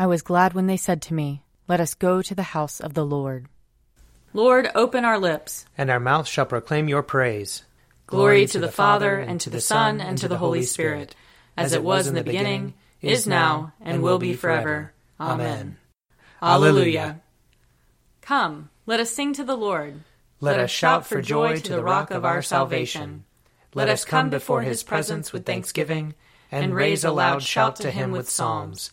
I was glad when they said to me, Let us go to the house of the Lord. Lord, open our lips, and our mouth shall proclaim your praise. Glory to the Father, and to the Son, and to the Holy Spirit, as it was in the beginning, is now, and will be forever. Amen. Alleluia. Come, let us sing to the Lord. Let us shout for joy to the rock of our salvation. Let us come before his presence with thanksgiving, and raise a loud shout to him with psalms.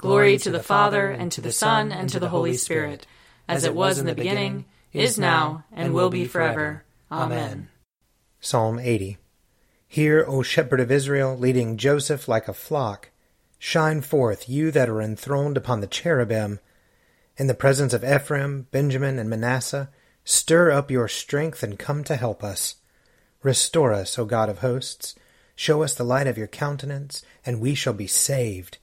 Glory to the Father, and to the Son, and to the Holy Spirit, as it was in the beginning, is now, and will be forever. Amen. Psalm 80 Hear, O shepherd of Israel, leading Joseph like a flock. Shine forth, you that are enthroned upon the cherubim. In the presence of Ephraim, Benjamin, and Manasseh, stir up your strength and come to help us. Restore us, O God of hosts. Show us the light of your countenance, and we shall be saved.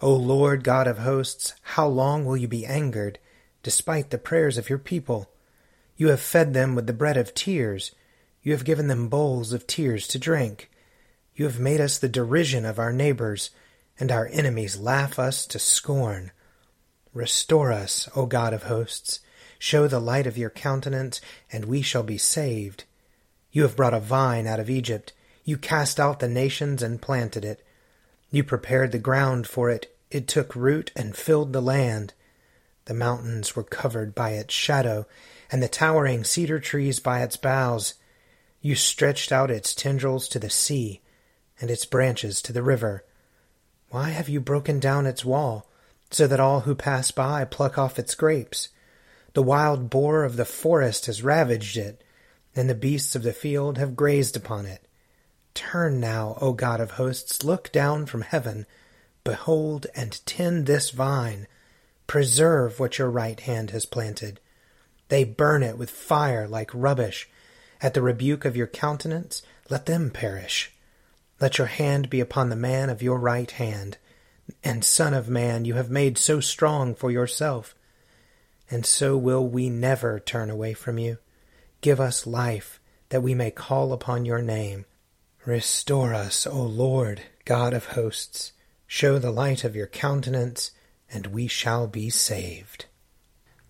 O Lord God of hosts, how long will you be angered, despite the prayers of your people? You have fed them with the bread of tears. You have given them bowls of tears to drink. You have made us the derision of our neighbors, and our enemies laugh us to scorn. Restore us, O God of hosts. Show the light of your countenance, and we shall be saved. You have brought a vine out of Egypt you cast out the nations and planted it. You prepared the ground for it. It took root and filled the land. The mountains were covered by its shadow, and the towering cedar trees by its boughs. You stretched out its tendrils to the sea, and its branches to the river. Why have you broken down its wall, so that all who pass by pluck off its grapes? The wild boar of the forest has ravaged it, and the beasts of the field have grazed upon it. Turn now, O God of hosts, look down from heaven. Behold and tend this vine. Preserve what your right hand has planted. They burn it with fire like rubbish. At the rebuke of your countenance, let them perish. Let your hand be upon the man of your right hand. And, Son of Man, you have made so strong for yourself. And so will we never turn away from you. Give us life, that we may call upon your name. Restore us, O Lord, God of hosts. Show the light of your countenance, and we shall be saved.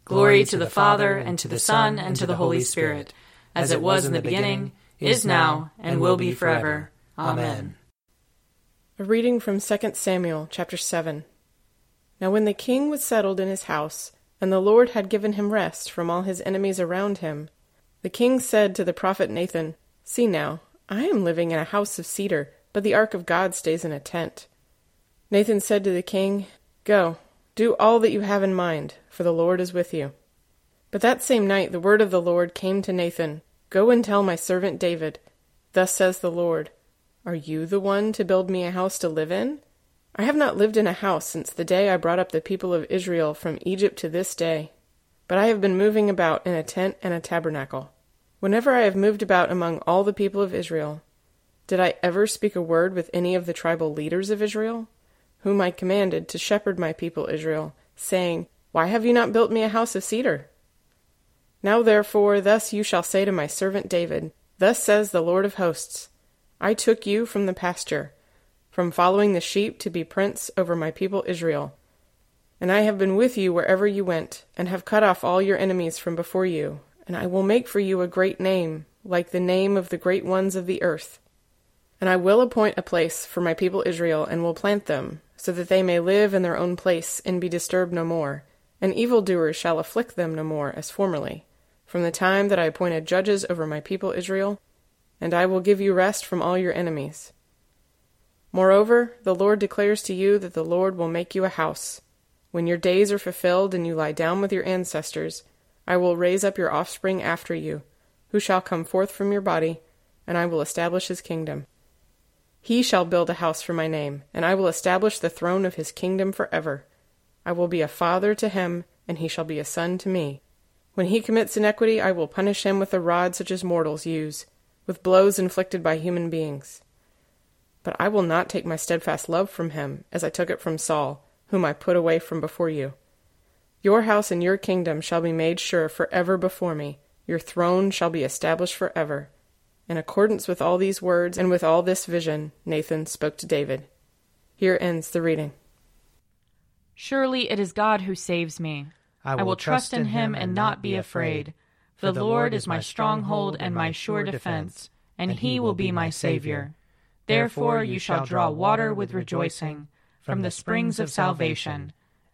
Glory to the Father, and to the Son, and to the Holy Spirit, as it was in the beginning, is now, and will be forever. Amen. A reading from 2 Samuel chapter 7. Now when the king was settled in his house, and the Lord had given him rest from all his enemies around him, the king said to the prophet Nathan, See now, I am living in a house of cedar, but the ark of God stays in a tent. Nathan said to the king, Go, do all that you have in mind, for the Lord is with you. But that same night the word of the Lord came to Nathan Go and tell my servant David, Thus says the Lord, Are you the one to build me a house to live in? I have not lived in a house since the day I brought up the people of Israel from Egypt to this day, but I have been moving about in a tent and a tabernacle. Whenever I have moved about among all the people of Israel, did I ever speak a word with any of the tribal leaders of Israel, whom I commanded to shepherd my people Israel, saying, Why have you not built me a house of cedar? Now therefore, thus you shall say to my servant David, Thus says the Lord of hosts, I took you from the pasture, from following the sheep to be prince over my people Israel. And I have been with you wherever you went, and have cut off all your enemies from before you, and I will make for you a great name, like the name of the great ones of the earth. And I will appoint a place for my people Israel, and will plant them, so that they may live in their own place, and be disturbed no more. And evildoers shall afflict them no more, as formerly, from the time that I appointed judges over my people Israel, and I will give you rest from all your enemies. Moreover, the Lord declares to you that the Lord will make you a house. When your days are fulfilled, and you lie down with your ancestors, I will raise up your offspring after you, who shall come forth from your body, and I will establish his kingdom. He shall build a house for my name, and I will establish the throne of his kingdom forever. I will be a father to him, and he shall be a son to me. When he commits iniquity, I will punish him with a rod such as mortals use, with blows inflicted by human beings. But I will not take my steadfast love from him, as I took it from Saul, whom I put away from before you. Your house and your kingdom shall be made sure forever before me. Your throne shall be established forever. In accordance with all these words and with all this vision, Nathan spoke to David. Here ends the reading. Surely it is God who saves me. I will, I will trust in him and not be afraid. For the Lord is my stronghold and my sure defense, and he will be my Savior. Therefore you shall draw water with rejoicing from the springs of salvation.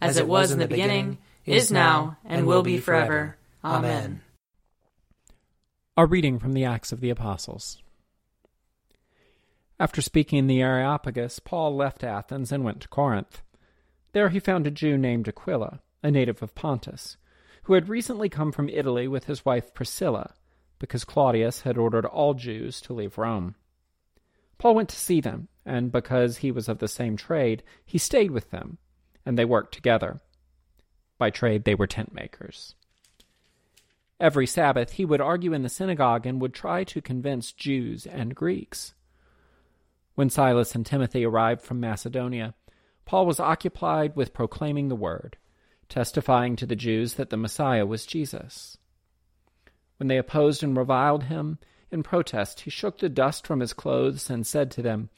as it was in the beginning, is now, and will be forever. Amen. A reading from the Acts of the Apostles. After speaking in the Areopagus, Paul left Athens and went to Corinth. There he found a Jew named Aquila, a native of Pontus, who had recently come from Italy with his wife Priscilla, because Claudius had ordered all Jews to leave Rome. Paul went to see them, and because he was of the same trade, he stayed with them, and they worked together. By trade, they were tent makers. Every Sabbath, he would argue in the synagogue and would try to convince Jews and Greeks. When Silas and Timothy arrived from Macedonia, Paul was occupied with proclaiming the word, testifying to the Jews that the Messiah was Jesus. When they opposed and reviled him, in protest, he shook the dust from his clothes and said to them,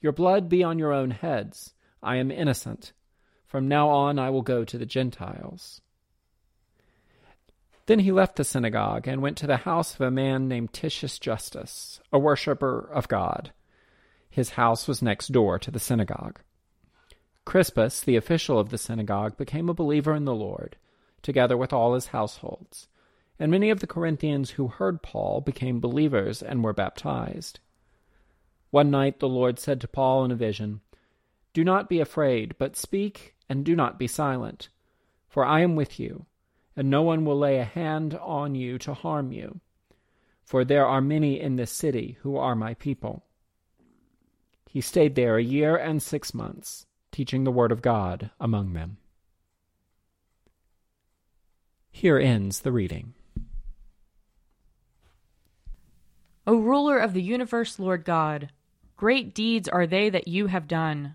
Your blood be on your own heads. I am innocent. From now on I will go to the Gentiles. Then he left the synagogue and went to the house of a man named Titius Justus, a worshipper of God. His house was next door to the synagogue. Crispus, the official of the synagogue, became a believer in the Lord, together with all his households and many of the Corinthians who heard Paul became believers and were baptized. One night the Lord said to Paul in a vision, Do not be afraid, but speak and do not be silent, for I am with you, and no one will lay a hand on you to harm you, for there are many in this city who are my people. He stayed there a year and six months, teaching the word of God among them. Here ends the reading. O ruler of the universe, Lord God, great deeds are they that you have done,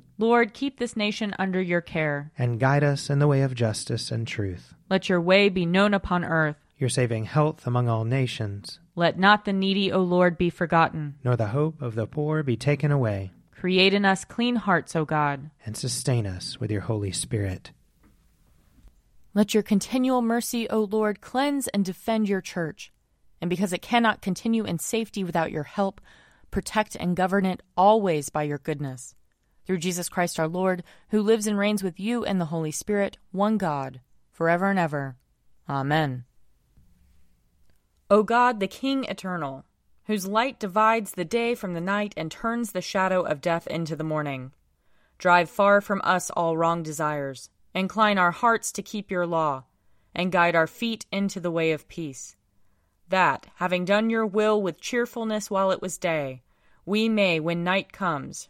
Lord, keep this nation under your care. And guide us in the way of justice and truth. Let your way be known upon earth. Your saving health among all nations. Let not the needy, O Lord, be forgotten. Nor the hope of the poor be taken away. Create in us clean hearts, O God. And sustain us with your Holy Spirit. Let your continual mercy, O Lord, cleanse and defend your church. And because it cannot continue in safety without your help, protect and govern it always by your goodness. Through Jesus Christ our Lord, who lives and reigns with you and the Holy Spirit, one God, forever and ever. Amen. O God, the King eternal, whose light divides the day from the night and turns the shadow of death into the morning, drive far from us all wrong desires Incline our hearts to keep your law, and guide our feet into the way of peace. That, having done your will with cheerfulness while it was day, we may, when night comes,